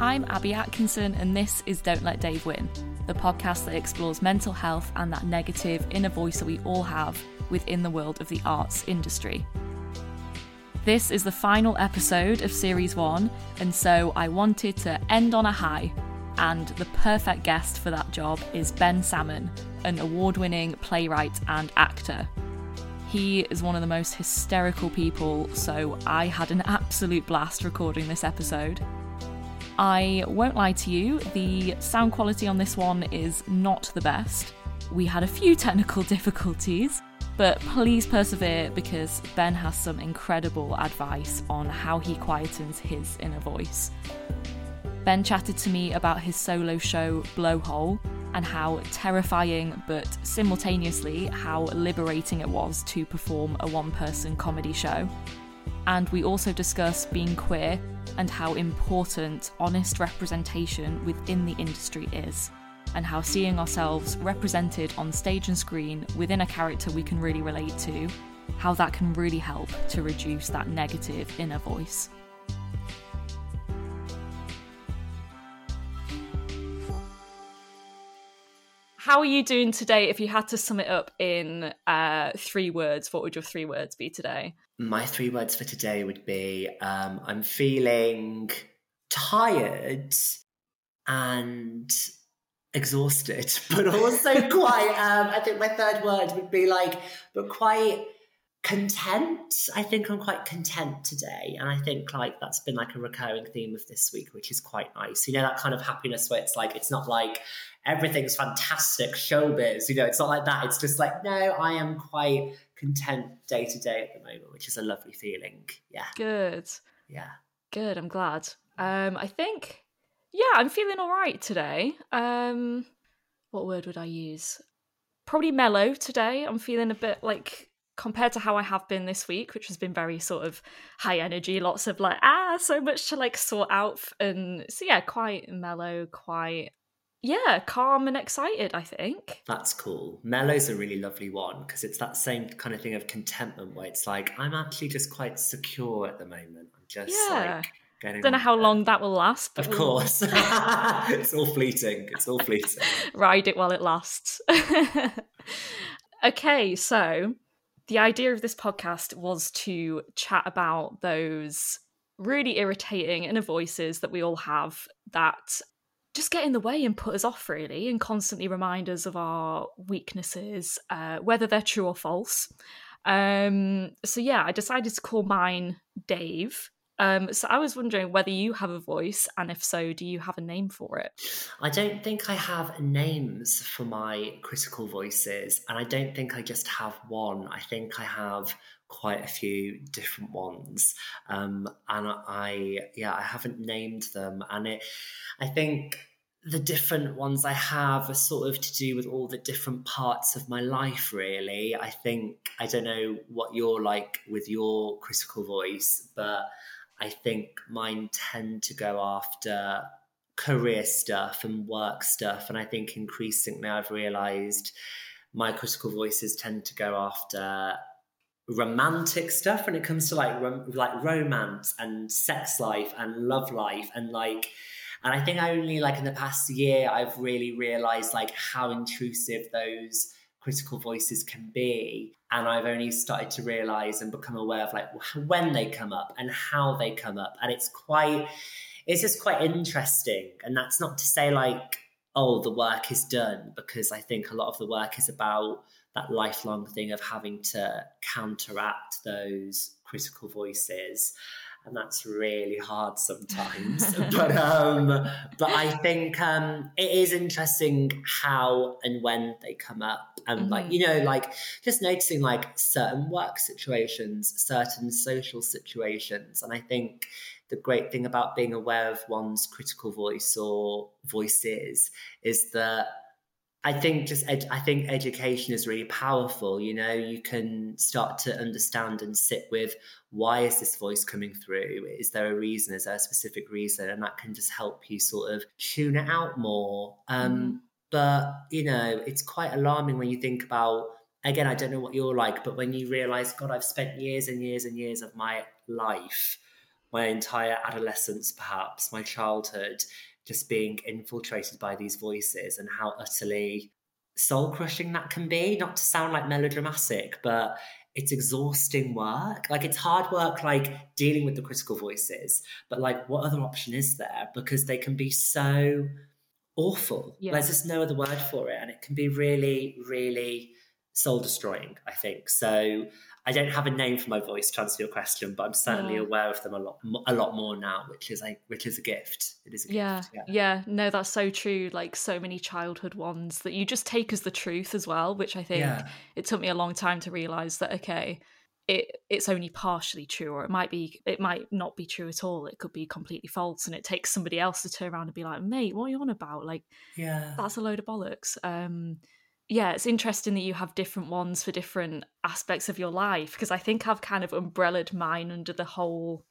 I'm Abby Atkinson, and this is Don't Let Dave Win, the podcast that explores mental health and that negative inner voice that we all have within the world of the arts industry. This is the final episode of Series 1, and so I wanted to end on a high. And the perfect guest for that job is Ben Salmon, an award winning playwright and actor. He is one of the most hysterical people, so I had an absolute blast recording this episode. I won't lie to you, the sound quality on this one is not the best. We had a few technical difficulties, but please persevere because Ben has some incredible advice on how he quietens his inner voice. Ben chatted to me about his solo show Blowhole and how terrifying but simultaneously how liberating it was to perform a one person comedy show. And we also discuss being queer and how important honest representation within the industry is, and how seeing ourselves represented on stage and screen within a character we can really relate to, how that can really help to reduce that negative inner voice. How are you doing today? If you had to sum it up in uh, three words, what would your three words be today? My three words for today would be um, I'm feeling tired and exhausted, but also quite, um, I think my third word would be like, but quite content. I think I'm quite content today. And I think like that's been like a recurring theme of this week, which is quite nice. You know, that kind of happiness where it's like, it's not like everything's fantastic showbiz, you know, it's not like that. It's just like, no, I am quite content day to day at the moment, which is a lovely feeling. Yeah. Good. Yeah. Good. I'm glad. Um, I think, yeah, I'm feeling all right today. Um, what word would I use? Probably mellow today. I'm feeling a bit like compared to how I have been this week, which has been very sort of high energy, lots of like, ah, so much to like sort out. And so, yeah, quite mellow, quite, yeah, calm and excited, I think. That's cool. Mellow's a really lovely one because it's that same kind of thing of contentment where it's like, I'm actually just quite secure at the moment. I'm just Yeah. like getting Don't know how long that will last. but Of we'll course. it's all fleeting. It's all fleeting. ride it while it lasts. okay, so the idea of this podcast was to chat about those really irritating inner voices that we all have that just get in the way and put us off, really, and constantly remind us of our weaknesses, uh, whether they're true or false. Um, so, yeah, I decided to call mine Dave. Um, so, I was wondering whether you have a voice, and if so, do you have a name for it? I don't think I have names for my critical voices, and I don't think I just have one. I think I have quite a few different ones, um, and I yeah I haven't named them, and it I think the different ones I have are sort of to do with all the different parts of my life. Really, I think I don't know what you're like with your critical voice, but I think mine tend to go after career stuff and work stuff. And I think increasingly I've realized my critical voices tend to go after romantic stuff when it comes to like rom- like romance and sex life and love life and like and I think only like in the past year I've really realized like how intrusive those critical voices can be. And I've only started to realize and become aware of like when they come up and how they come up. And it's quite it's just quite interesting. And that's not to say like oh the work is done because I think a lot of the work is about that lifelong thing of having to counteract those critical voices. And that's really hard sometimes. But um but i think um it is interesting how and when they come up. And like Mhm. you know like just noticing like certain work situations certain social situations. And i think the great thing about being aware of one's critical voice or voices is that I think just ed- I think education is really powerful. You know, you can start to understand and sit with why is this voice coming through? Is there a reason? Is there a specific reason? And that can just help you sort of tune it out more. Um, But you know, it's quite alarming when you think about. Again, I don't know what you're like, but when you realize, God, I've spent years and years and years of my life my entire adolescence, perhaps my childhood, just being infiltrated by these voices and how utterly soul crushing that can be. Not to sound like melodramatic, but it's exhausting work. Like it's hard work, like dealing with the critical voices. But like, what other option is there? Because they can be so awful. Yeah. There's just no other word for it, and it can be really, really soul destroying. I think so. I don't have a name for my voice to answer your question, but I'm certainly aware of them a lot, a lot more now, which is like, which is a gift. It is a yeah, gift. Yeah, yeah. No, that's so true. Like so many childhood ones that you just take as the truth as well, which I think yeah. it took me a long time to realize that. Okay, it it's only partially true, or it might be, it might not be true at all. It could be completely false, and it takes somebody else to turn around and be like, "Mate, what are you on about?" Like, yeah, that's a load of bollocks. Um, yeah, it's interesting that you have different ones for different aspects of your life because I think I've kind of umbrellaed mine under the whole.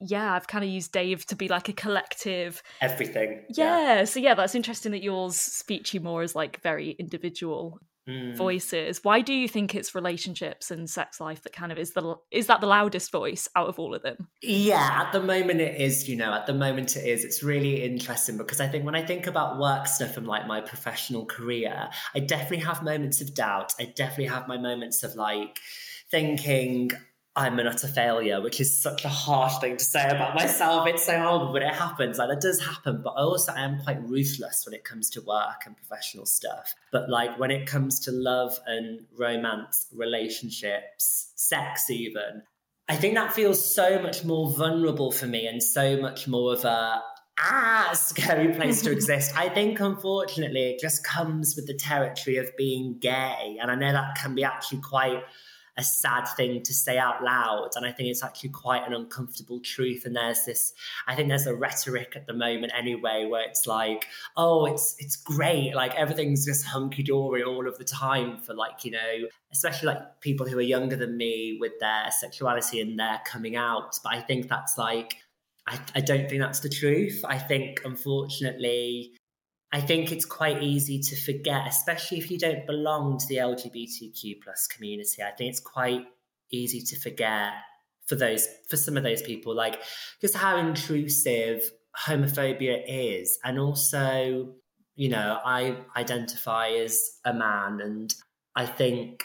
Yeah, I've kind of used Dave to be like a collective. Everything. Yeah, yeah. So, yeah, that's interesting that yours speak to you more as like very individual mm. voices. Why do you think it's relationships and sex life that kind of is the is that the loudest voice out of all of them? Yeah, at the moment it is. You know, at the moment it is. It's really interesting because I think when I think about work stuff and like my professional career, I definitely have moments of doubt. I definitely have my moments of like thinking I'm an utter failure, which is such a harsh thing to say about myself. It's so horrible, but it happens. Like that does happen. But I also I am quite ruthless when it comes to work and professional stuff. But like when it comes to love and romance, relationships, sex, even, I think that feels so much more vulnerable for me and so much more of a ah scary place to exist. I think unfortunately it just comes with the territory of being gay. And I know that can be actually quite a sad thing to say out loud. And I think it's actually quite an uncomfortable truth. And there's this, I think there's a rhetoric at the moment anyway, where it's like, oh, it's it's great. Like everything's just hunky dory all of the time for like, you know, especially like people who are younger than me with their sexuality and their coming out. But I think that's like I, I don't think that's the truth. I think unfortunately I think it's quite easy to forget, especially if you don't belong to the LGBTQ plus community. I think it's quite easy to forget for those for some of those people, like just how intrusive homophobia is, and also, you know, I identify as a man, and I think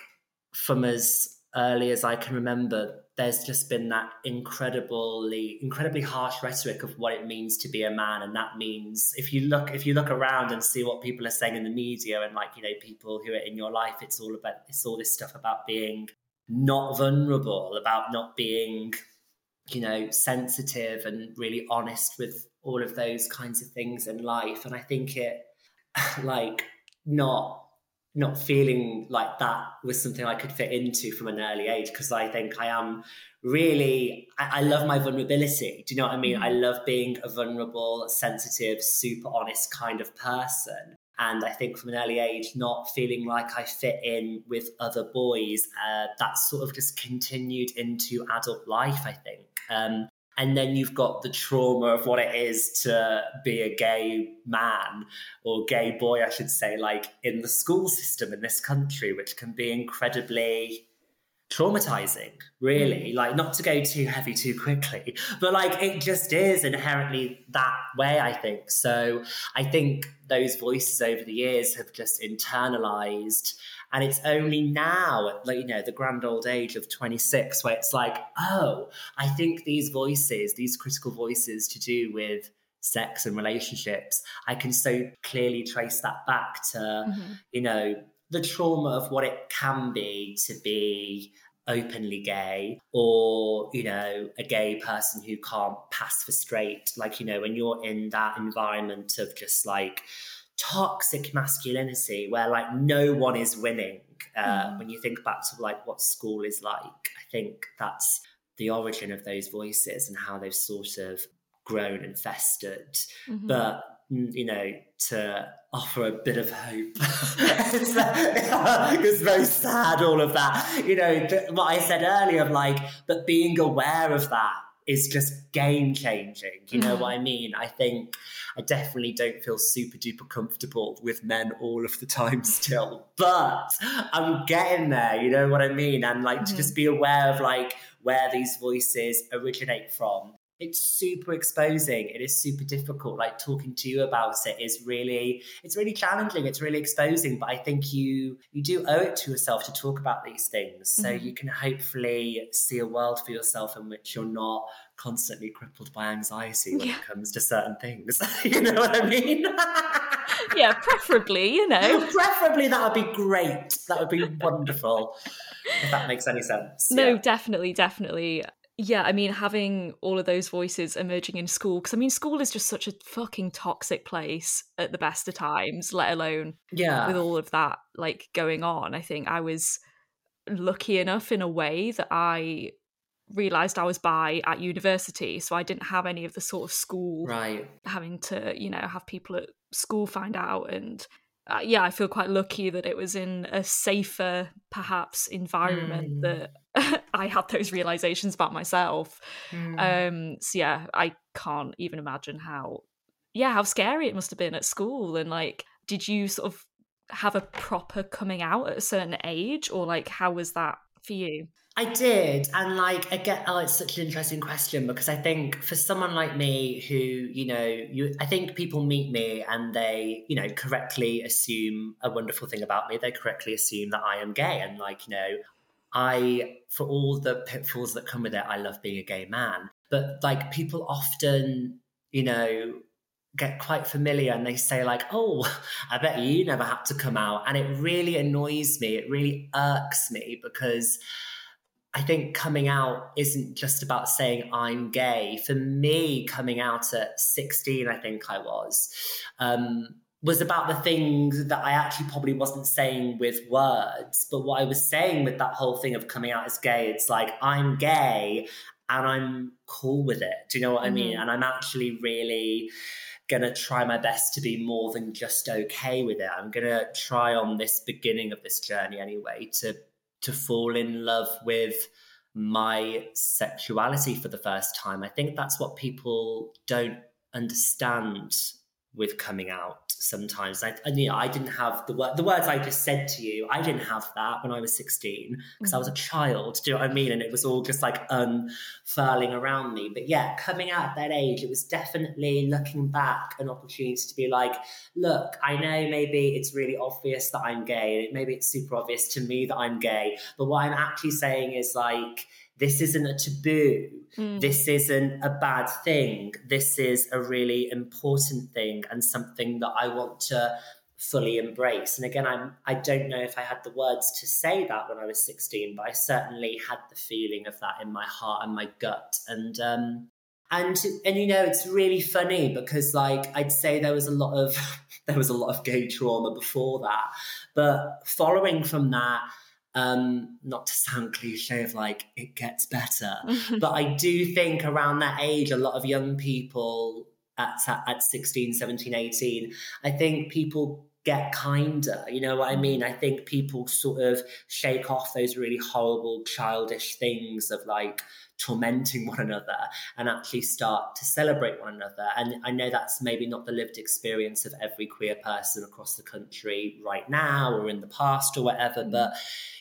from as early as I can remember, there's just been that incredibly incredibly harsh rhetoric of what it means to be a man. And that means if you look if you look around and see what people are saying in the media and like you know people who are in your life it's all about it's all this stuff about being not vulnerable about not being you know sensitive and really honest with all of those kinds of things in life. And i think it like not not feeling like that was something I could fit into from an early age because I think I am really I, I, love my vulnerability. Do you know what I mean? I mm-hmm. love being a vulnerable, sensitive, super honest kind of person. And I think from an early age, not feeling like I fit in with other boys, uh, that sort of just continued into adult life, I think. Um, and then you've got the trauma of what it is to be a gay man or gay boy, I should say, like in the school system in this country, which can be incredibly traumatizing, really. Mm. Like, not to go too heavy too quickly, but like it just is inherently that way, I think. So I think those voices over the years have just internalized and it's only now, like, you know, the grand old age of 26, where it's like, oh, I think these voices, these critical voices to do with sex and relationships, I can so clearly trace that back to, mm-hmm. you know, the trauma of what it can be to be openly gay or you know a gay person who can't pass for straight like you know when you're in that environment of just like toxic masculinity where like no one is winning. Uh, mm. When you think back to like what school is like, I think that's the origin of those voices and how they've sort of grown and festered. Mm-hmm. But mm, you know, to offer a bit of hope. it's, very sad, all of that. You know, what I said earlier of like, but being aware of that is just game changing. You know mm. what I mean? I think I definitely don't feel super duper comfortable with men all of the time still, but I'm getting there. You know what I mean? And like mm-hmm. to just be aware of like where these voices originate from it's super exposing. It is super difficult. Like talking to you about it is really it's really challenging. It's really exposing but i think you you do owe it to yourself to talk about these things. So mm-hmm. you can hopefully see a world for yourself in which you're not constantly crippled by anxiety when yeah. it comes to certain things. You know what i mean? Yeah preferably you know. Preferably that would be great. That would be wonderful if that makes any sense. No yeah. definitely definitely yeah, I mean, having all of those voices emerging in school, because I mean, school is just such a fucking toxic place at the best of times, let alone yeah. with all of that like going on. I think I was lucky enough in a way that I realized I was bi at university, so I didn't have any of the sort of school right having to, you know, have people at school find out and uh, yeah, I feel quite lucky that it was in a safer, perhaps, environment mm. that I had those realizations about myself. Mm. Um, so yeah, I can't even imagine how, yeah, how scary it must have been at school. And like, did you sort of have a proper coming out at a certain age, or like, how was that for you? I did. And like, again, oh, it's such an interesting question because I think for someone like me who, you know, you, I think people meet me and they, you know, correctly assume a wonderful thing about me. They correctly assume that I am gay. And like, you know, I, for all the pitfalls that come with it, I love being a gay man. But like, people often, you know, get quite familiar and they say like oh i bet you never had to come out and it really annoys me it really irks me because I think coming out isn't just about saying I'm gay. For me, coming out at 16, I think I was, um, was about the things that I actually probably wasn't saying with words. But what I was saying with that whole thing of coming out as gay, it's like I'm gay and I'm cool with it. Do you know what mm-hmm. I mean? Mm-hmm. And I'm actually really gonna try my best to be more than just okay with it. I'm gonna try on this beginning of this journey anyway to to fall in love with my sexuality for the first time. I think that's what people don't understand with coming out sometimes. I, and, you know, I didn't have the word, the words I just said to you. I didn't have that when I was 16 because mm-hmm. I was a mm. child. Do you know what I mean? And it was all just like unfurling around me. But yeah, coming out at that age, it was definitely looking back an opportunity to be like, look, I know maybe it's really obvious that I'm gay. Maybe it's super obvious to me that I'm gay. But what I'm actually saying is like, this isn't a taboo. Mm. This isn't a bad thing. This is a really important thing and something that I want to fully embrace. And again, I'm I don't know if I had the words to say that when I was 16, but I certainly had the feeling of that in my heart and my gut. And um and and you know it's really funny because like I'd say there was a lot of there was a lot of gay trauma before that, but following from that um, not to sound cliche of like it gets better, but I do think around that age, a lot of young people at, at 16, 17, 18, I think people get kinder. You know what I mean? I think people sort of shake off those really horrible, childish things of like tormenting one another and actually start to celebrate one another. And I know that's maybe not the lived experience of every queer person across the country right now or in the past or whatever, mm. but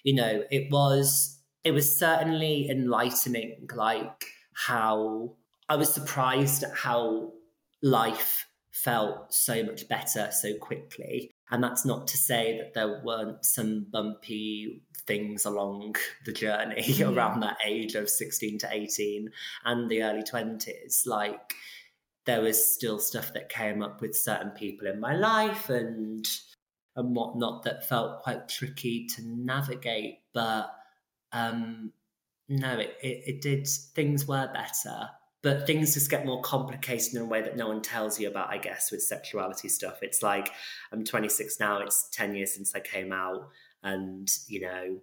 you know, it was it was certainly enlightening, like how I was surprised at how life felt so much better so quickly. And that's not to say that there weren't some bumpy things along the journey mm. around that age of 16 to 18 and the early 20s. Like, there was still stuff that came up with certain people in my life and and whatnot that felt quite tricky to navigate. But um, no, it, it, it did, things were better but things just get more complicated in a way that no one tells you about, I guess, with sexuality stuff. It's like I'm 26 now, it's 10 years since I came out. And, you know,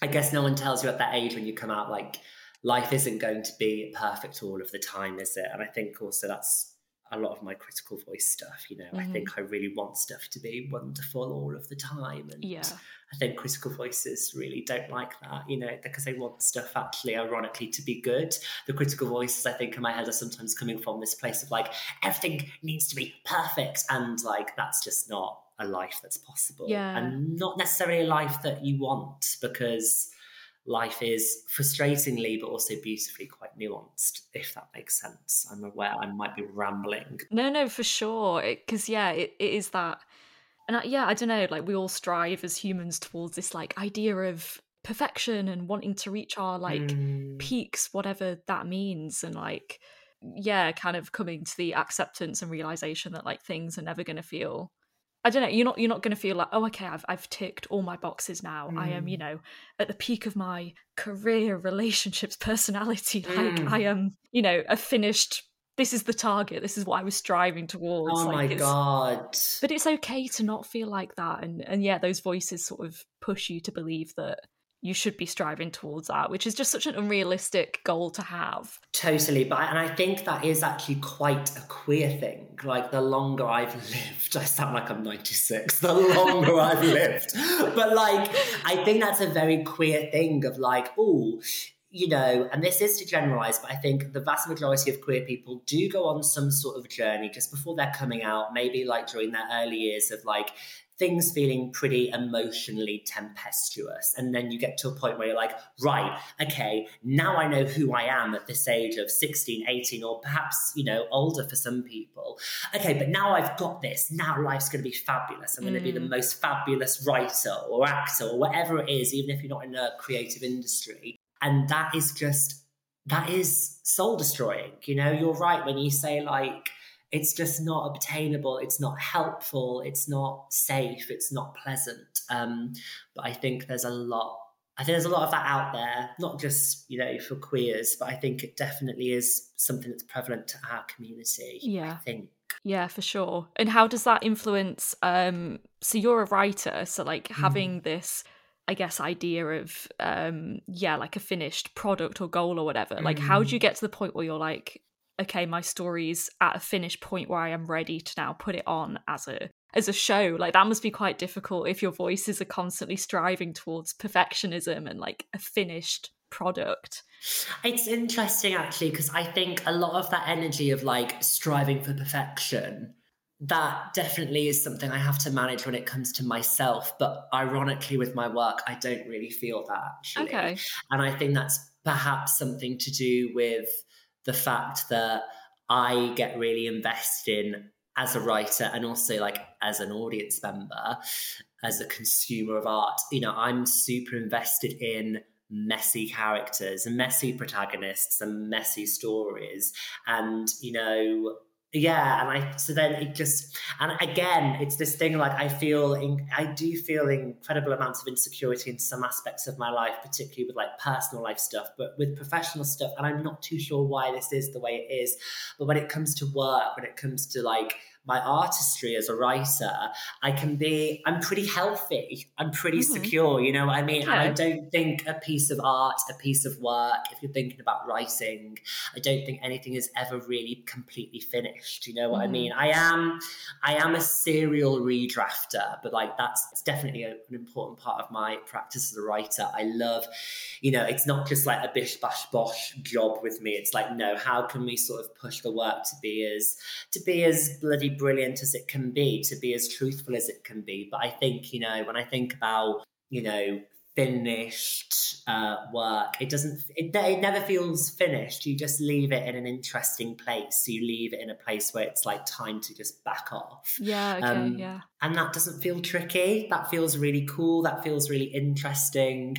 I guess no one tells you at that age when you come out, like, life isn't going to be perfect all of the time, is it? And I think also that's a lot of my critical voice stuff. You know, mm-hmm. I think. I really want stuff to be wonderful all of the time. And yeah. I think critical voices really don't like that, you know, because they want stuff actually, ironically, to be good. The critical voices, I think, in my head are sometimes coming from this place of like, everything needs to be perfect. And like, that's just not a life that's possible. Yeah. And not necessarily a life that you want because life is frustratingly but also beautifully quite nuanced if that makes sense. I'm aware i might be rambling. No no for sure. Because yeah it, it is that. And I, yeah i don't know like we all strive as humans towards this like idea of perfection and wanting to reach our like mm. peaks whatever that means. And like yeah kind of coming to the acceptance and realization that like things are never going to feel I don't know. You're not. You're not going to feel like, oh, okay, I've I've ticked all my boxes now. Mm. I am, you mm. know, at the peak of my career, relationships, personality. Like mm. I am, you know, a finished. This is the target. This is what I was striving towards. Oh like, my god! But it's okay to not feel like that, and and yeah, those voices sort of push you to believe that you should be striving towards that, which is just such an unrealistic goal to have. Totally. But and I think that is actually quite a queer thing. Like the longer I've lived, I sound like I'm 96, the longer I've lived. But like I think that's a very queer thing of like, oh, you know, and this is to generalize, but I think the vast majority of queer people do go on some sort of journey just before they're coming out, maybe like during their early years of like things feeling pretty emotionally tempestuous. And then you get to a point where you're like, right, okay, now I know who I am at this age of 16, 18, or perhaps, you know, older for some people. Okay, but now I've got this. Now life's going to be fabulous. I'm mm. going to be the mm. most fabulous writer or actor or whatever it is, even if you're not in a creative industry. And that is just, that is soul destroying. You know, you're right when you say, like, it's just not obtainable it's not helpful it's not safe it's not pleasant um, but i think there's a lot i think there's a lot of that out there not just you know for queers but i think it definitely is something that's prevalent to our community yeah i think yeah for sure and how does that influence um so you're a writer so like mm. having this I guess idea of um yeah like a finished product or goal or whatever like how do mm. you get to the point where you're like okay, my story's at a finished point where I am ready to now put it on as a as a show. Like that must be quite difficult if your voices are constantly striving towards perfectionism and like a finished product. It's interesting actually because I think a lot of that energy of like striving for perfection that definitely is something I have to manage when it comes to myself. But ironically, with my work, I don't really feel that actually. Okay. And I think that's perhaps something to do with the fact that I get really invested in as a writer and also like as an audience member, as a consumer of art. You know, I'm super invested in messy characters and messy protagonists and messy stories. And, you know, yeah and i so then it just and again it's this thing like i feel in, i do feel incredible amounts of insecurity in some aspects of my life particularly with like personal life stuff but with professional stuff and i'm not too sure why this is the way it is but when it comes to work when it comes to like my artistry as a writer, I can be, I'm pretty healthy. I'm pretty mm-hmm. secure, you know what I mean? And I don't think a piece of art, a piece of work, if you're thinking about writing, I don't think anything is ever really completely finished. You know what mm-hmm. I mean? I am, I am a serial redrafter, but like that's definitely a, an important part of my practice as a writer. I love, you know, it's not just like a bish bash bosh job with me. It's like, no, how can we sort of push the work to be as, to be as bloody brilliant as it can be, to be as truthful as it can be. But I think, you know, when I think about, you know, finished uh, work, it doesn't, it, it never feels finished. You just leave it in an interesting place. You leave it in a place where it's like time to just back off. Yeah, okay, um, yeah. And that doesn't feel tricky. That feels really cool. That feels really interesting.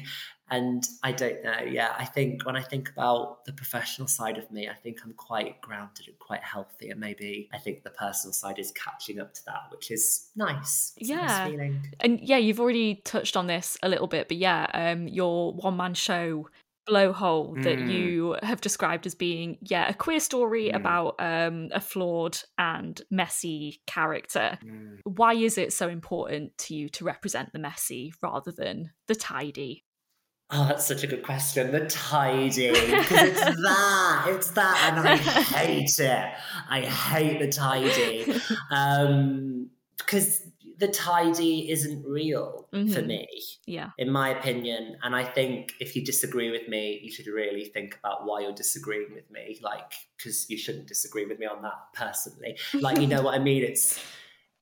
And I don't know. Yeah, I think when I think about the professional side of me, I think I'm quite grounded and quite healthy. And maybe I think the personal side is catching up to that, which is nice. It's yeah. Nice and yeah, you've already touched on this a little bit, but yeah, um, your one man show blowhole that mm. you have described as being yeah a queer story mm. about um, a flawed and messy character mm. why is it so important to you to represent the messy rather than the tidy Oh, that's such a good question. The tidy, because it's that, it's that, and I hate it. I hate the tidy, um, because the tidy isn't real mm-hmm. for me. Yeah, in my opinion, and I think if you disagree with me, you should really think about why you're disagreeing with me. Like, because you shouldn't disagree with me on that personally. Like, you know what I mean? It's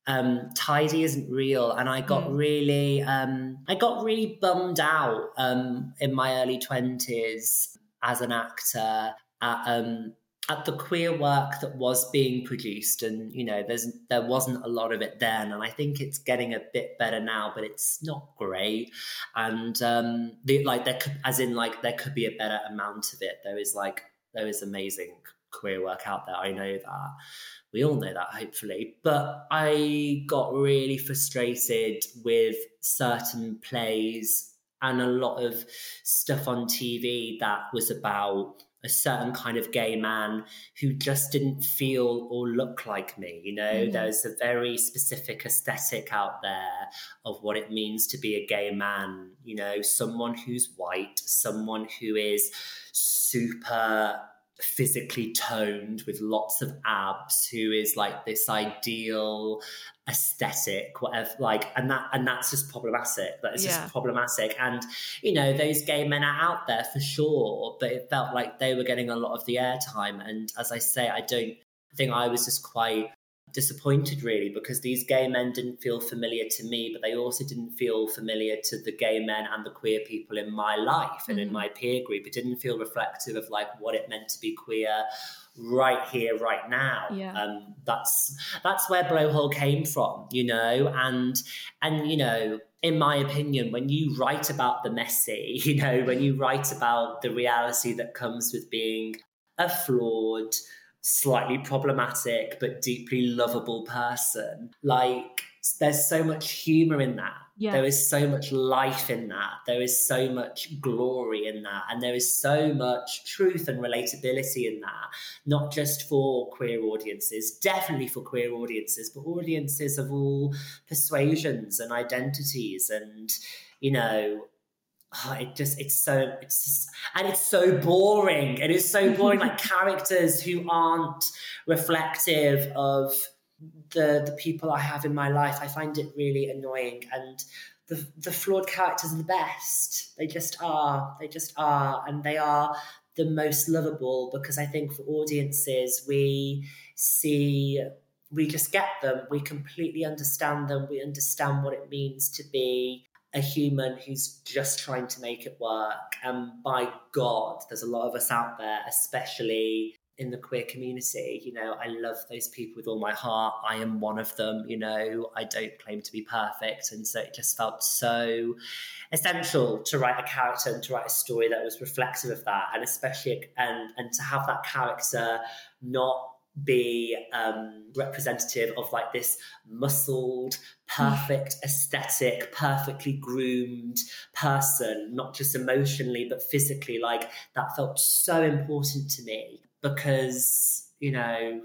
um, tidy isn't real. And i got mm. really um, i got really bummed out um, in my early 20s as an actor at, um, at the queer work that was being produced. And you know there's there wasn't a lot of it then. And i think it's getting a bit better now but it's not great. And um the, like there could as in like there could be a better amount of it. There is like there is amazing queer work out there i know that we all know that, hopefully. But I got really frustrated with certain plays and a lot of stuff on TV that was about a certain kind of gay man who just didn't feel or look like me. You know, mm-hmm. there's a very specific aesthetic out there of what it means to be a gay man. You know, someone who's white, someone who is super physically toned with lots of abs who is like this ideal aesthetic whatever like and that and that's just problematic that is yeah. just problematic and you know those gay men are out there for sure but it felt like they were getting a lot of the airtime and as i say i don't think i was just quite disappointed really because these gay men didn't feel familiar to me but they also didn't feel familiar to the gay men and the queer people in my life and mm-hmm. in my peer group it didn't feel reflective of like what it meant to be queer right here right now yeah. um that's that's where blowhole came from you know and and you know in my opinion, when you write about the messy, you know, when you write about the reality that comes with being a flawed, slightly problematic but deeply lovable person. Like there's so much humor in that. Yeah. There is so much life in that. There is so much glory in that. And there is so much truth and relatability in that. Not just for queer audiences, definitely for queer audiences, but audiences of all persuasions and identities and, you know, oh, it just it's so it's just, and it's so boring. It is so boring like characters who aren't reflective of the the people i have in my life. I find it really annoying and the the flawed characters are the best. They just are. They just are and they are the most lovable because i think for audiences we see we just get them. We completely understand them. We understand what it means to be a human who's just trying to make it work. And by God, there's a lot of us out there, especially in the queer community. You know, I love those people with all my heart. I am one of them. You know, I don't claim to be perfect. And so it just felt so essential to write a character and to write a story that was reflective of that. And especially, and, and to have that character not be um, representative of like this muscled, perfect aesthetic, perfectly groomed person, not just emotionally, but physically. Like that felt so important to me because, you know,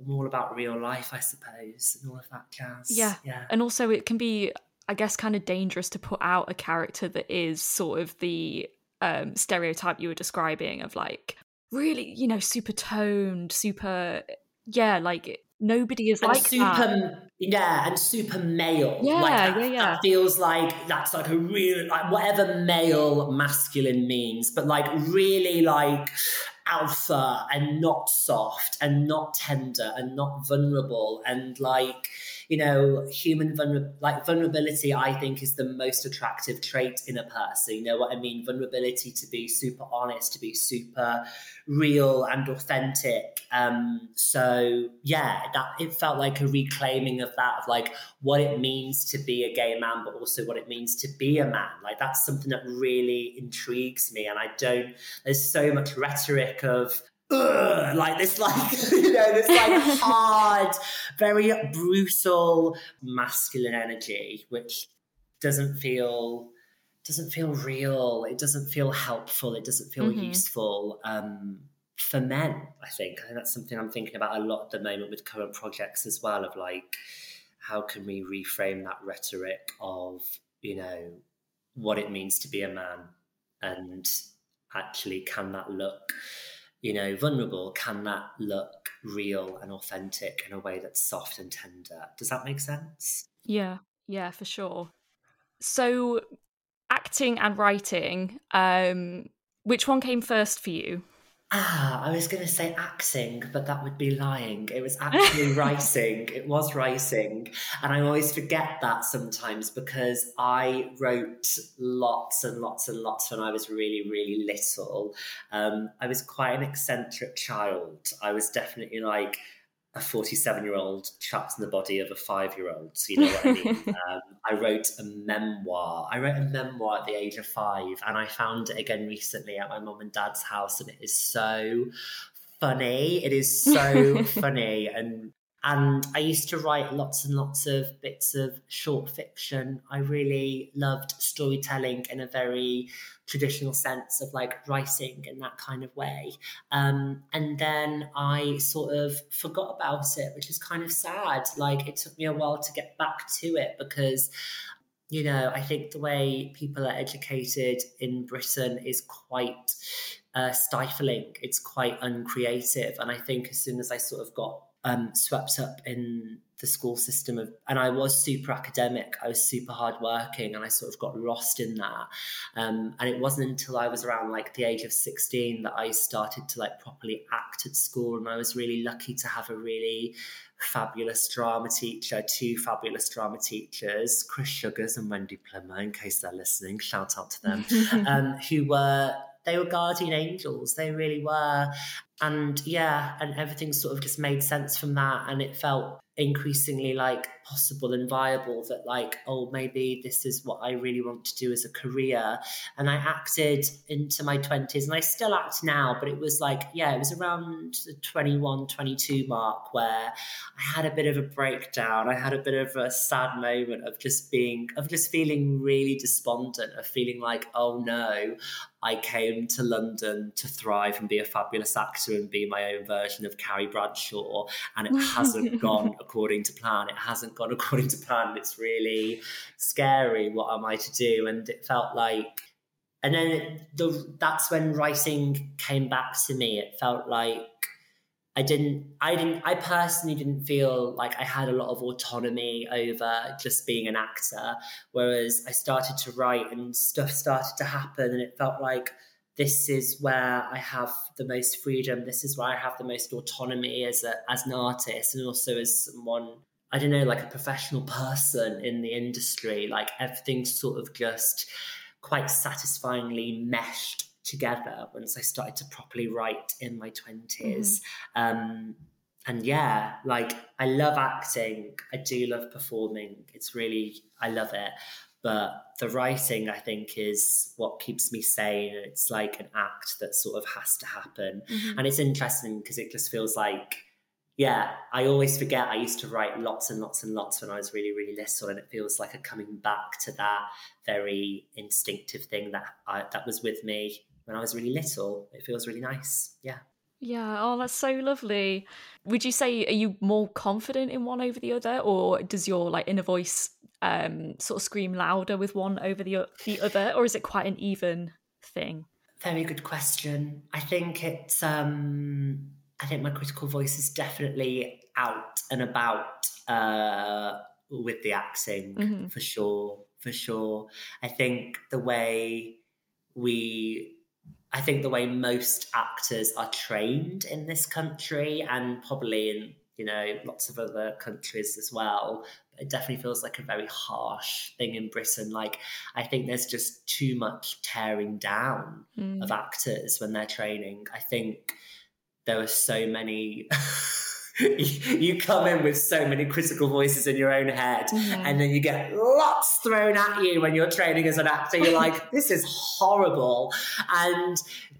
I'm all about real life, I suppose, and all of that jazz. Yeah. Yeah. And also, it can be, I guess, kind of dangerous to put out a character that is sort of the um, stereotype you were describing of like really, you know, super toned, super, yeah, like nobody is and like super, that. Yeah, and super male. Yeah, like that, yeah, yeah. That feels like that's like a real, like whatever male masculine means, but like really like alpha and not soft and not tender and not vulnerable and like you know, human vulner- like vulnerability, I think is the most attractive trait in a person. You know what I mean? Vulnerability to be super honest, to be super real and authentic. Um, so yeah, that it felt like a reclaiming of that, of like what it means to be a gay man, but also what it means to be a man. Like that's something that really intrigues me. And I don't, there's so much rhetoric of Ugh, like this, like you know, this like hard, very brutal masculine energy, which doesn't feel doesn't feel real. It doesn't feel helpful. It doesn't feel mm-hmm. useful um, for men. I think. I think that's something I'm thinking about a lot at the moment with current projects as well. Of like, how can we reframe that rhetoric of you know what it means to be a man, and actually can that look you know, vulnerable, can that look real and authentic in a way that's soft and tender? Does that make sense? Yeah, yeah, for sure. So, acting and writing, um, which one came first for you? Ah, I was going to say acting, but that would be lying. It was actually writing. It was writing. And I always forget that sometimes because I wrote lots and lots and lots when I was really, really little. Um, I was quite an eccentric child. I was definitely like, a 47 year old trapped in the body of a five year old. So, you know what I mean? um, I wrote a memoir. I wrote a memoir at the age of five, and I found it again recently at my mum and dad's house, and it is so funny. It is so funny. And and I used to write lots and lots of bits of short fiction. I really loved storytelling in a very traditional sense of like writing in that kind of way. Um, and then I sort of forgot about it, which is kind of sad. Like it took me a while to get back to it because you know, I think the way people are educated in Britain is quite uh, stifling. It's quite uncreative. And I think as soon as I sort of got um, swept up in the school system of and I was super academic. I was super hardworking and I sort of got lost in that. Um, and it wasn't until I was around like the age of 16 that I started to like properly act at school. And I was really lucky to have a really fabulous drama teacher two fabulous drama teachers Chris Sugars and Wendy Plummer in case they're listening. Shout out to them. Um, who were they were guardian angels they really were. And yeah and everything sort of just made sense from that. And it felt increasingly like possible and viable that like oh maybe this is what i really want to do as a career and i acted into my 20s and i still act now but it was like yeah it was around the 21 22 mark where i had a bit of a breakdown i had a bit of a sad moment of just being of just feeling really despondent of feeling like oh no I came to London to thrive and be a fabulous actor and be my own version of Carrie Bradshaw, and it hasn't gone according to plan. It hasn't gone according to plan. It's really scary. What am I to do? And it felt like, and then the, that's when writing came back to me. It felt like I didn't, I didn't, I personally didn't feel like I had a lot of autonomy over just being an actor. Whereas I started to write and stuff started to happen, and it felt like this is where I have the most freedom. This is where I have the most autonomy as a, as an artist, and also as someone I don't know, like a professional person in the industry. Like everything's sort of just quite satisfyingly meshed together once I started to properly write in my 20s. Mm-hmm. Um, and yeah, like I love acting. I do love performing. It's really, I love it. But the writing, I think, is what keeps me sane. It's like an act that sort of has to happen. Mm-hmm. And it's interesting because it just feels like, yeah, I always forget I used to write lots and lots and lots when I was really, really little. And it feels like a coming back to that very instinctive thing that I, that was with me when I was really little. It feels really nice. Yeah. Yeah, oh, that's so lovely. Would you say are you more confident in one over the other, or does your like inner voice um, sort of scream louder with one over the the other, or is it quite an even thing? Very good question. I think it's. Um, I think my critical voice is definitely out and about uh, with the acting mm-hmm. for sure. For sure, I think the way we I think the way most actors are trained in this country and probably in you know lots of other countries as well it definitely feels like a very harsh thing in britain like i think there's just too much tearing down mm. of actors when they're training i think there are so many you come in with so many critical voices in your own head mm-hmm. and then you get lots thrown at you when you're training as an actor. You're like this is horrible. And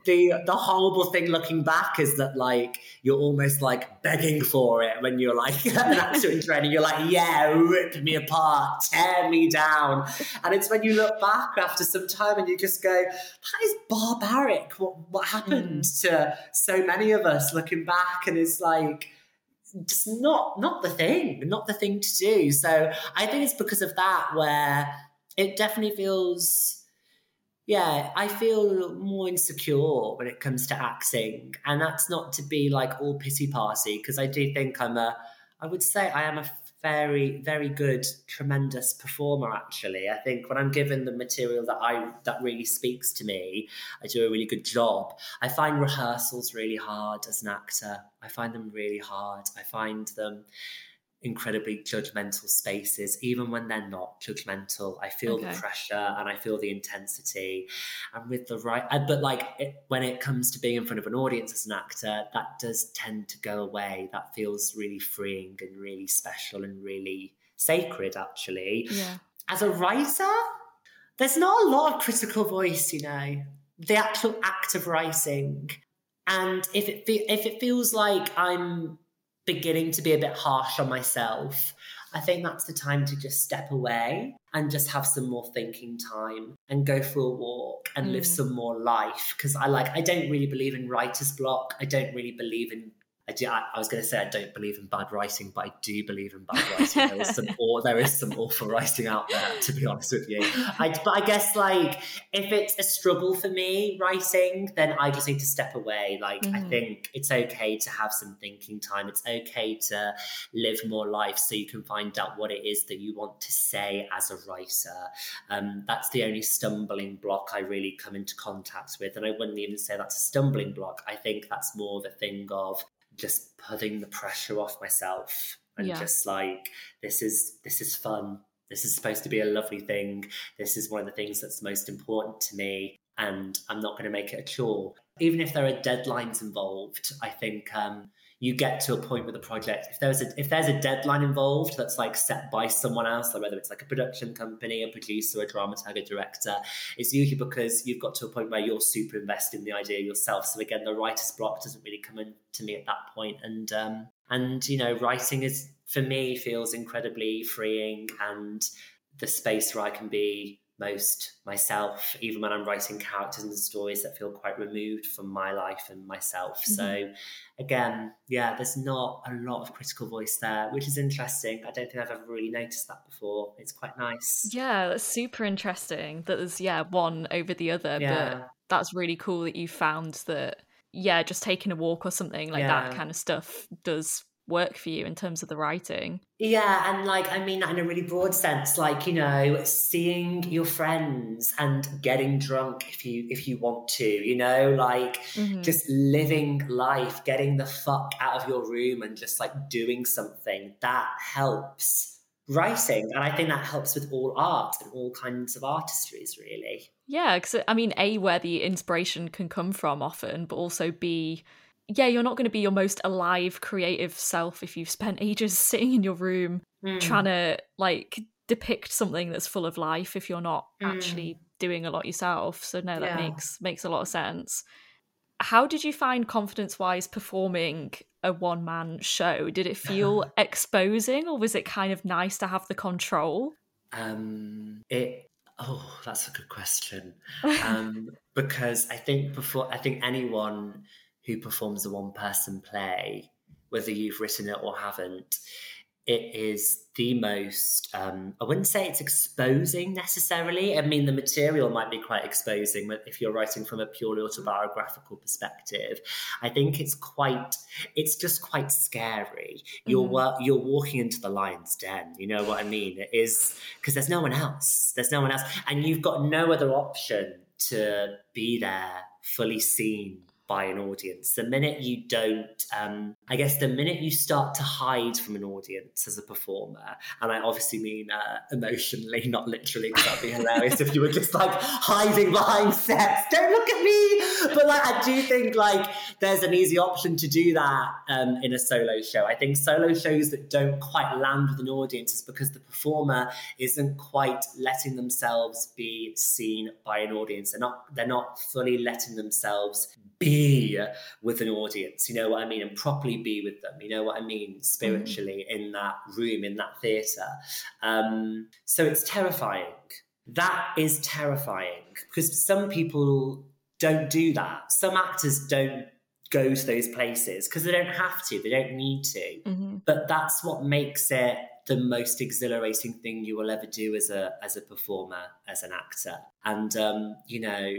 the the horrible thing looking back is that like you're almost like begging for it when you're like an actor in training. You're like yeah rip me apart tear me down. And it's when you look back after some time and you just go that is barbaric what what happened mm. to so many of us looking back? And it's like just not not the thing, not the thing to do. So I think it's because of that where it definitely feels yeah, I feel more insecure when it comes to acting. And that's not to be like all pity party, because I do think I'm a I would say I am a very, very good, tremendous performer. Actually, I think when I'm given the material that I that really speaks to me, I do a really good job. I find rehearsals really hard as an actor. I find them really hard. I find them incredibly judgmental spaces, even when they're not judgmental. I feel okay. the pressure and I feel the intensity. And with the right, but like it, when it comes to being in front of an audience as an actor, that does tend to go away. That feels really freeing and really special and really sacred, actually. Yeah. As a writer, there's not a lot of critical voice, you know, the actual act of writing. And if it fe- if it feels like I'm beginning to be a bit harsh on myself, I think that's the time to just step away and just have some more thinking time and go for a walk and mm. live some more life. Because I like, I don't really believe in writer's block. I don't really believe in I do. I, I was going to say I don't believe in bad writing, but I do believe in bad writing. There is some, or there is some awful writing out there, to be honest with you. I, but I guess like if it's a struggle for me writing, then I just need to step away. Like mm-hmm. I think it's okay to have some thinking time. It's okay to live more life, so you can find out what it is that you want to say as a writer. Um, that's the only stumbling block I really come into contact with, and I wouldn't even say that's a stumbling block. I think that's more the thing of just putting the pressure off myself and yeah. just like this is this is fun. This is supposed to be a lovely thing. This is one of the things that's most important to me and i'm not going to make it a chore. Even if there are deadlines involved i think um, you get to a point with a project if there's a if there's a deadline involved that's like set by someone else like whether it's like a production company a producer a dramaturg a director it's usually because you've got to a point where you're super invested in the idea yourself. So again the writer's block doesn't really come in to me at that point. And um and you know writing is for me feels incredibly freeing and the space where i can be most myself, even when I'm writing characters and stories that feel quite removed from my life and myself. Mm-hmm. So, again, yeah, there's not a lot of critical voice there, which is interesting. I don't think I've ever really noticed that before. It's quite nice. Yeah, that's super interesting that there's, yeah, one over the other. Yeah. But that's really cool that you found that, yeah, just taking a walk or something like yeah. that kind of stuff does work for you in terms of the writing. Yeah, and like I mean that in a really broad sense, like, you know, seeing your friends and getting drunk if you if you want to, you know, like mm-hmm. just living life, getting the fuck out of your room and just like doing something that helps writing and i think that helps with all art and all kinds of artistries really yeah because i mean a where the inspiration can come from often but also b yeah, you're not going to be your most alive, creative self if you've spent ages sitting in your room mm. trying to like depict something that's full of life if you're not mm. actually doing a lot yourself. So no, that yeah. makes makes a lot of sense. How did you find confidence wise performing a one man show? Did it feel exposing or was it kind of nice to have the control? Um it oh, that's a good question. Um because I think before I think anyone who performs a one person play, whether you've written it or haven't, it is the most, um, I wouldn't say it's exposing necessarily. I mean, the material might be quite exposing but if you're writing from a purely autobiographical perspective. I think it's quite, it's just quite scary. You're, mm. you're walking into the lion's den. You know what I mean? It is because there's no one else. There's no one else. And you've got no other option to be there fully seen by an audience. The minute you don't, um, I guess, the minute you start to hide from an audience as a performer, and I obviously mean uh, emotionally, not literally, because that'd be hilarious if you were just like hiding behind sets. Don't look at me. But like, I do think like there's an easy option to do that um, in a solo show. I think solo shows that don't quite land with an audience is because the performer isn't quite letting themselves be seen by an audience. They're not. They're not fully letting themselves be with an audience, you know what I mean, and properly be with them, you know what I mean, spiritually mm. in that room, in that theatre. Um, so it's terrifying. That is terrifying because some people don't do that. Some actors don't go to those places because they don't have to, they don't need to. Mm-hmm. But that's what makes it the most exhilarating thing you will ever do as a as a performer, as an actor. And um, you know,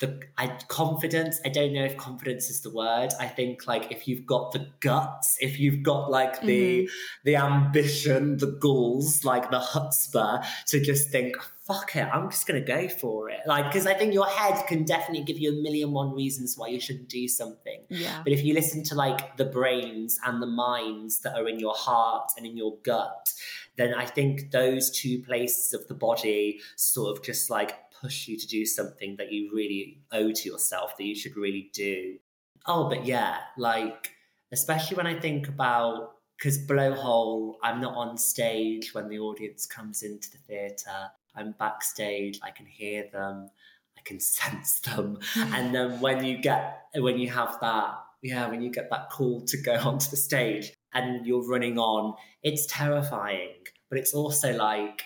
the I, confidence. I don't know if confidence is the word. I think like if you've got the guts, if you've got like the mm-hmm. the ambition, the goals, like the chutzpah to just think, fuck it, I'm just gonna go for it. Like because I think your head can definitely give you a million one reasons why you shouldn't do something. Yeah. But if you listen to like the brains and the minds that are in your heart and in your gut, then I think those two places of the body sort of just like push you to do something that you really owe to yourself, that you should really do. Oh, but yeah, like, especially when I think about, because Blowhole, I'm not on stage when the audience comes into the theatre. I'm backstage, I can hear them, I can sense them. and then when you get, when you have that, yeah, when you get that call to go onto the stage and you're running on, it's terrifying, but it's also like,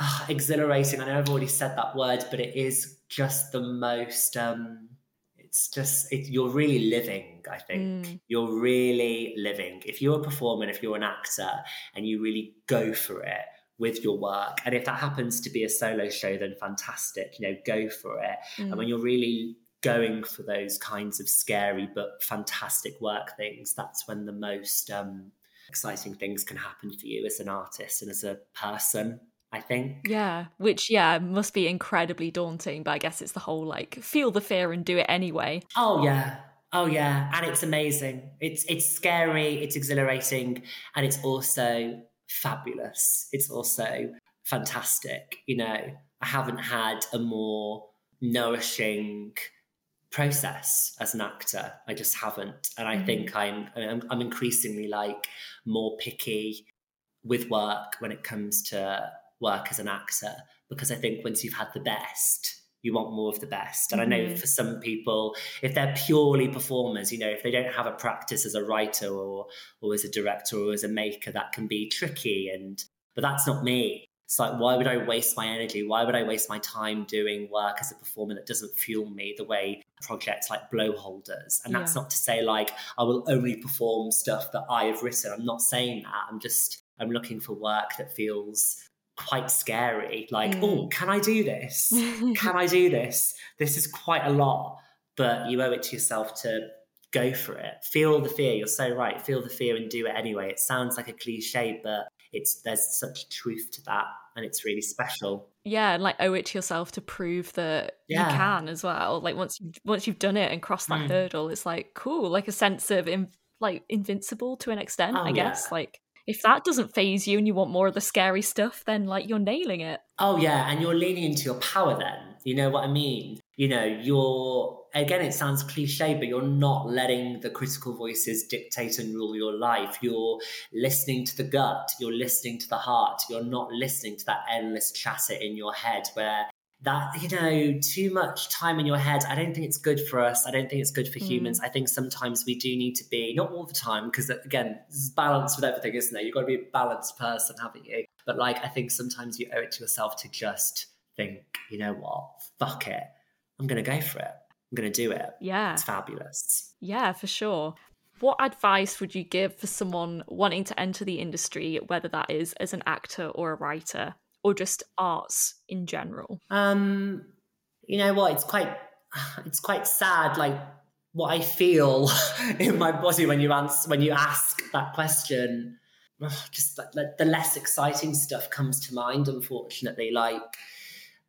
uh, exhilarating. I know I've already said that word, but it is just the most. Um, it's just it, you're really living. I think mm. you're really living. If you're a performer, if you're an actor, and you really go for it with your work, and if that happens to be a solo show, then fantastic. You know, go for it. Mm. And when you're really going for those kinds of scary but fantastic work things, that's when the most um, exciting things can happen for you as an artist and as a person. I think. Yeah, which yeah must be incredibly daunting, but I guess it's the whole like feel the fear and do it anyway. Oh yeah. Oh yeah, and it's amazing. It's it's scary, it's exhilarating, and it's also fabulous. It's also fantastic. You know, I haven't had a more nourishing process as an actor. I just haven't, and I mm-hmm. think I'm, I'm I'm increasingly like more picky with work when it comes to work as an actor because I think once you've had the best, you want more of the best. And mm-hmm. I know mm-hmm. for some people, if they're purely performers, you know, if they don't have a practice as a writer or or as a director or as a maker, that can be tricky. And but that's not me. It's like, why would I waste my energy? Why would I waste my time doing work as a performer that doesn't fuel me the way projects like Blowhole does? And that's yeah. not to say like I will only perform stuff that I have written. I'm not saying that. I'm just I'm looking for work that feels quite scary. Like, mm. oh, can I do this? can I do this? This is quite a lot, but you owe it to yourself to go for it. Feel the fear. You're so right. Feel the fear and do it anyway. It sounds like a cliche, but it's there's such truth to that, and it's really special. Yeah, and like owe it to yourself to prove that yeah. you can as well. Like once you once you've done it and crossed that mm. hurdle, it's like cool, like a sense of in, like invincible to an extent. Oh, I guess yeah. like if that doesn't phase you and you want more of the scary stuff, then like you're nailing it. Oh yeah, and you're leaning into your power then. You know what I mean? You know, you're again it sounds cliche, but you're not letting the critical voices dictate and rule your life. You're listening to the gut, you're listening to the heart, you're not listening to that endless chatter in your head where that you know too much time in your head. I don't think it's good for us. I don't think it's good for mm. humans. I think sometimes we do need to be not all the time because again this is balance with everything isn't it? You've got to be a balanced person haven't you? But like i think sometimes you owe it to yourself to just think you know what? Fuck it. I'm gonna go for it. I'm gonna do it. Yeah. It's fabulous. Yeah for sure. What advice would you give for someone wanting to enter the industry whether that is as an actor or a writer or just arts in general? Um, you know what? It's quite it's quite sad. Like what I feel in my body when you answer when you ask that question. Just like, the less exciting stuff comes to mind. Unfortunately, like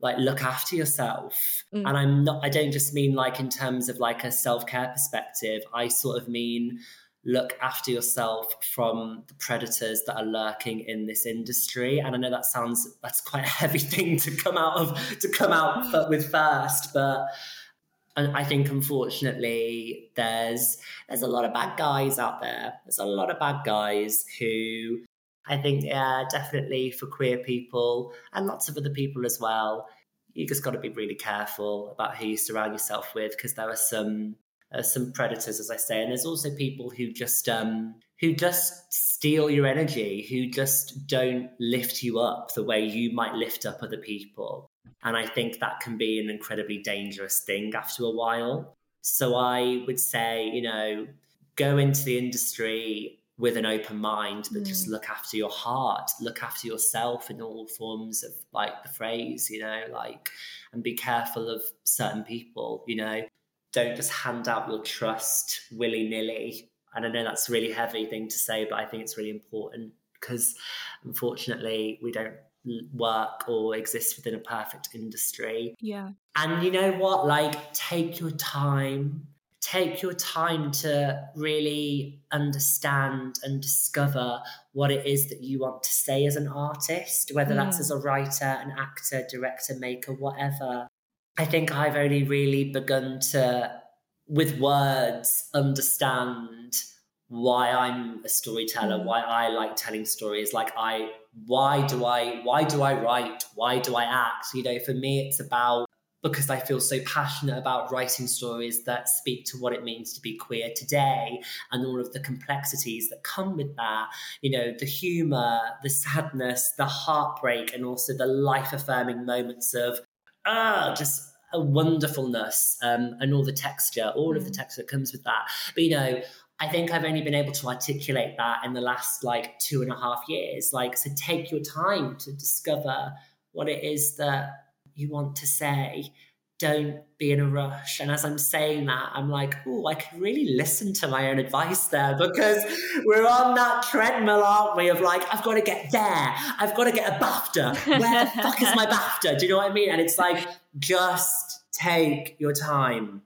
like look after yourself mm. and i'm not i don't just mean like in terms of like a self-care perspective i sort of mean look after yourself from the predators that are lurking in this industry and i know that sounds that's quite a heavy thing to come out of to come out with first but I think unfortunately there's there's a lot of bad guys out there. There's a lot of bad guys who I think yeah definitely for queer people and lots of other people as well. You just got to be really careful about who you surround yourself with because there are some uh, some predators, as I say, and there's also people who just um, who just steal your energy, who just don't lift you up the way you might lift up other people. And I think that can be an incredibly dangerous thing after a while. So I would say, you know, go into the industry with an open mind, but mm. just look after your heart, look after yourself in all forms of like the phrase, you know, like, and be careful of certain people, you know, don't just hand out your trust willy nilly. And I know that's a really heavy thing to say, but I think it's really important because unfortunately we don't work or exist within a perfect industry. Yeah. And you know what? Like, take your time take your time to really understand and discover what it is that you want to say as an artist, whether that's as a writer, an actor, director, maker, whatever. I think I've only really begun to, with words, understand why I'm a storyteller, mm. why I like telling stories. Like I why do I why do I write? Why do I act? You know, for me it's about because I feel so passionate about writing stories that speak to what it means to be queer today and all of the complexities that come with that. You know, the humor, the sadness, the heartbreak, and also the life affirming moments of, ah, just a wonderfulness um, and all the texture, all of the mm. texture that comes with that. But, you know, I think I've only been able to articulate that in the last like two and a half years. Like, so take your time to discover what it is that you want to say don't be in a rush. And as I'm saying that, I'm like, oh, I can really listen to my own advice there because we're on that treadmill, aren't we? Of like, I've got to get there. I've got to get a BAFTA. Where the fuck is my BAFTA? Do you know what I mean? And it's like, just take your time.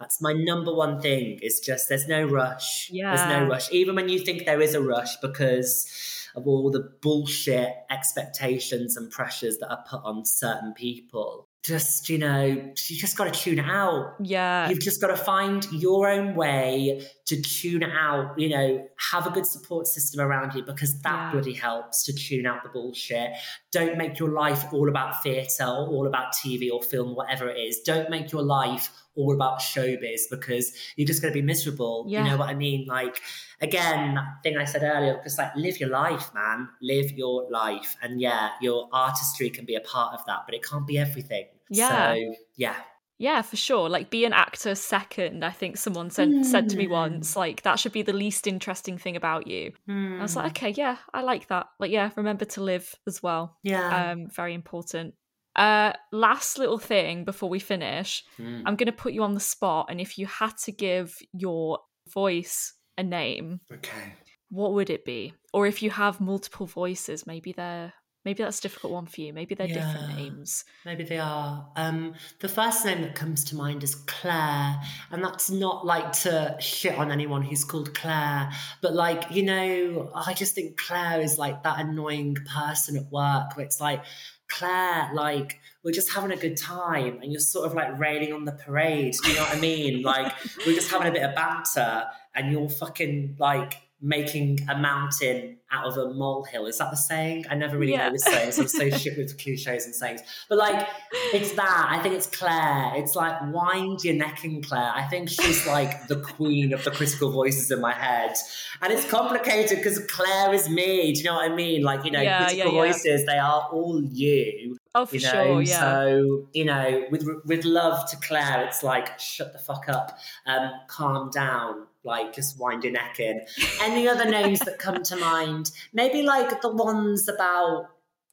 That's my number one thing. It's just there's no rush. Yeah. There's no rush. Even when you think there is a rush because of all the bullshit expectations and pressures that are put on certain people. Just, you know, you just got to tune out. Yeah. You've just got to find your own way to tune out. You know, have a good support system around you because that yeah. bloody helps to tune out the bullshit. Don't make your life all about theatre or all about TV or film, whatever it is. Don't make your life all about showbiz because you're just going to be miserable. Yeah. You know what I mean? Like, again, that thing I said earlier, just like live your life, man. Live your life. And yeah, your artistry can be a part of that, but it can't be everything. Yeah. So, yeah. Yeah, for sure. Like be an actor second. I think someone said mm. said to me once, like that should be the least interesting thing about you. Mm. I was like, hmm. okay, yeah, I like that. Like, yeah, remember to live as well. Yeah, um, very important. Uh, last little thing before we finish, mm. I'm going to put you on the spot, and if you had to give your voice a name, okay, what would it be? Or if you have multiple voices, maybe they're maybe that's a difficult one for you. Maybe they're yeah, different names. Maybe they are. Um, the first name that comes to mind is Claire, and that's not like to shit on anyone who's called Claire, but like you know, I just think Claire is like that annoying person at work where it's like Claire, like, we're just having a good time and you're sort of like railing on the parade. Do you know what I mean? like, we're just having a bit of banter and you're fucking like making a mountain out of a molehill. Is that the saying? I never really yeah. know the sayings. I'm so shit with cliches and sayings. But like, it's that. I think it's Claire. It's like, wind your neck in Claire. I think she's like the queen of the critical voices in my head. And it's complicated because Claire is me. Do you know what I mean? Like, you know, yeah, critical yeah, voices, they are all you. Oh, for you know? sure, yeah. So you know, with with love to Claire, it's like shut the fuck up, um, calm down, like just wind your neck in. Any other names that come to mind? Maybe like the ones about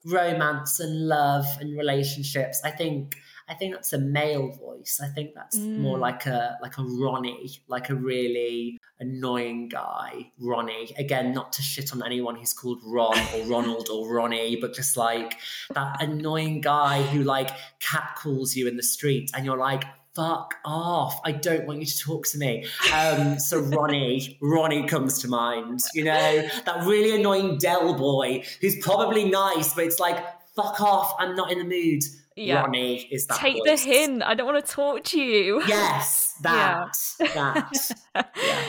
romance and love and relationships. I think I think that's a male voice. I think that's mm. more like a like a Ronny, like a really annoying guy, Ronny. Again, not to shit on anyone who's called Ron or Ronald or Ronnie, but just like that annoying guy who like cat calls you in the street and you're like, fuck off. I don't want you to talk to me. Um, so Ronny, Ronny comes to mind, you know, that really annoying Del Boy who's probably nice, but it's like, fuck off. I'm not in the mood. Yeah. Ronny is that. Take voice. the hint. I don't want to talk to you. Yes, that. Yeah. That. yeah.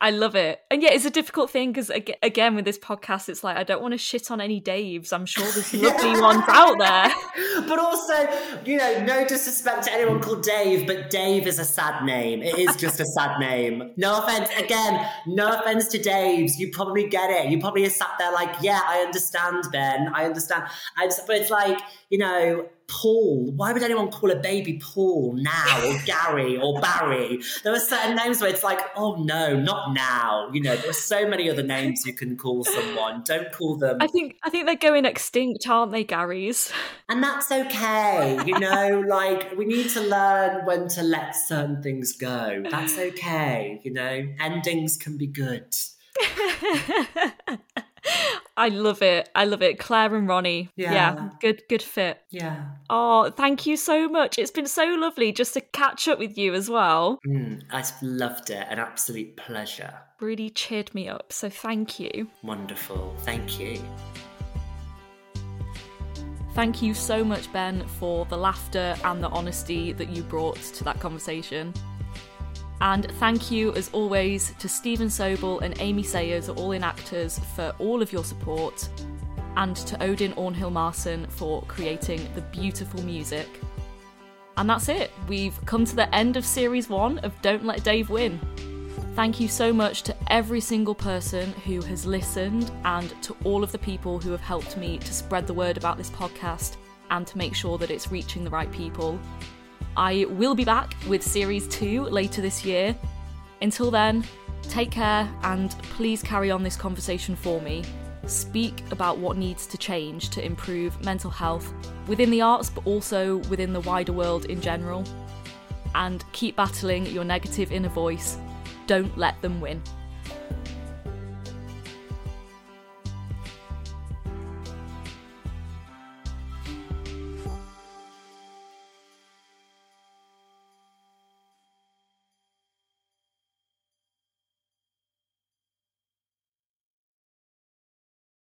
I love it. And yeah, it's a difficult thing because again with this podcast, it's like I don't want to shit on any Daves. I'm sure there's lovely yeah. ones out there. But also, you know, no disrespect to anyone called Dave, but Dave is a sad name. It is just a sad name. No offense. Again, no offense to Daves. You probably get it. You probably sat there like, yeah, I understand, Ben. I understand. I just, but it's like, you know, Paul. Why would anyone call a baby Paul now or Gary or Barry? There are certain names where it's like, oh no, not now. You know, there's so many other names you can call someone. Don't call them. I think I think they're going extinct, aren't they, Garys? And that's okay. You know, like we need to learn when to let certain things go. That's okay. You know, endings can be good. I love it. I love it. Claire and Ronny. Yeah. yeah. Good good fit. Yeah. Oh, thank you so much. It's been so lovely just to catch up with you as well. Mm, I've loved it. An absolute pleasure. Really cheered me up. So thank you. Wonderful. Thank you. Thank you so much, Ben, for the laughter and the honesty that you brought to that conversation. And thank you, as always, to Stephen Sobel and Amy Sayers, All In Actors, for all of your support, and to Odinn Orn Hilmarsson for creating the beautiful music. And that's it. We've come to the end of series one of Don't Let Dave Win. Thank you so much to every single person who has listened and to all of the people who have helped me to spread the word about this podcast and to make sure that it's reaching the right people. I will be back with series two later this year. Until then, take care and please carry on this conversation for me. Speak about what needs to change to improve mental health within the arts, but also within the wider world in general. And keep battling your negative inner voice. Don't let them win.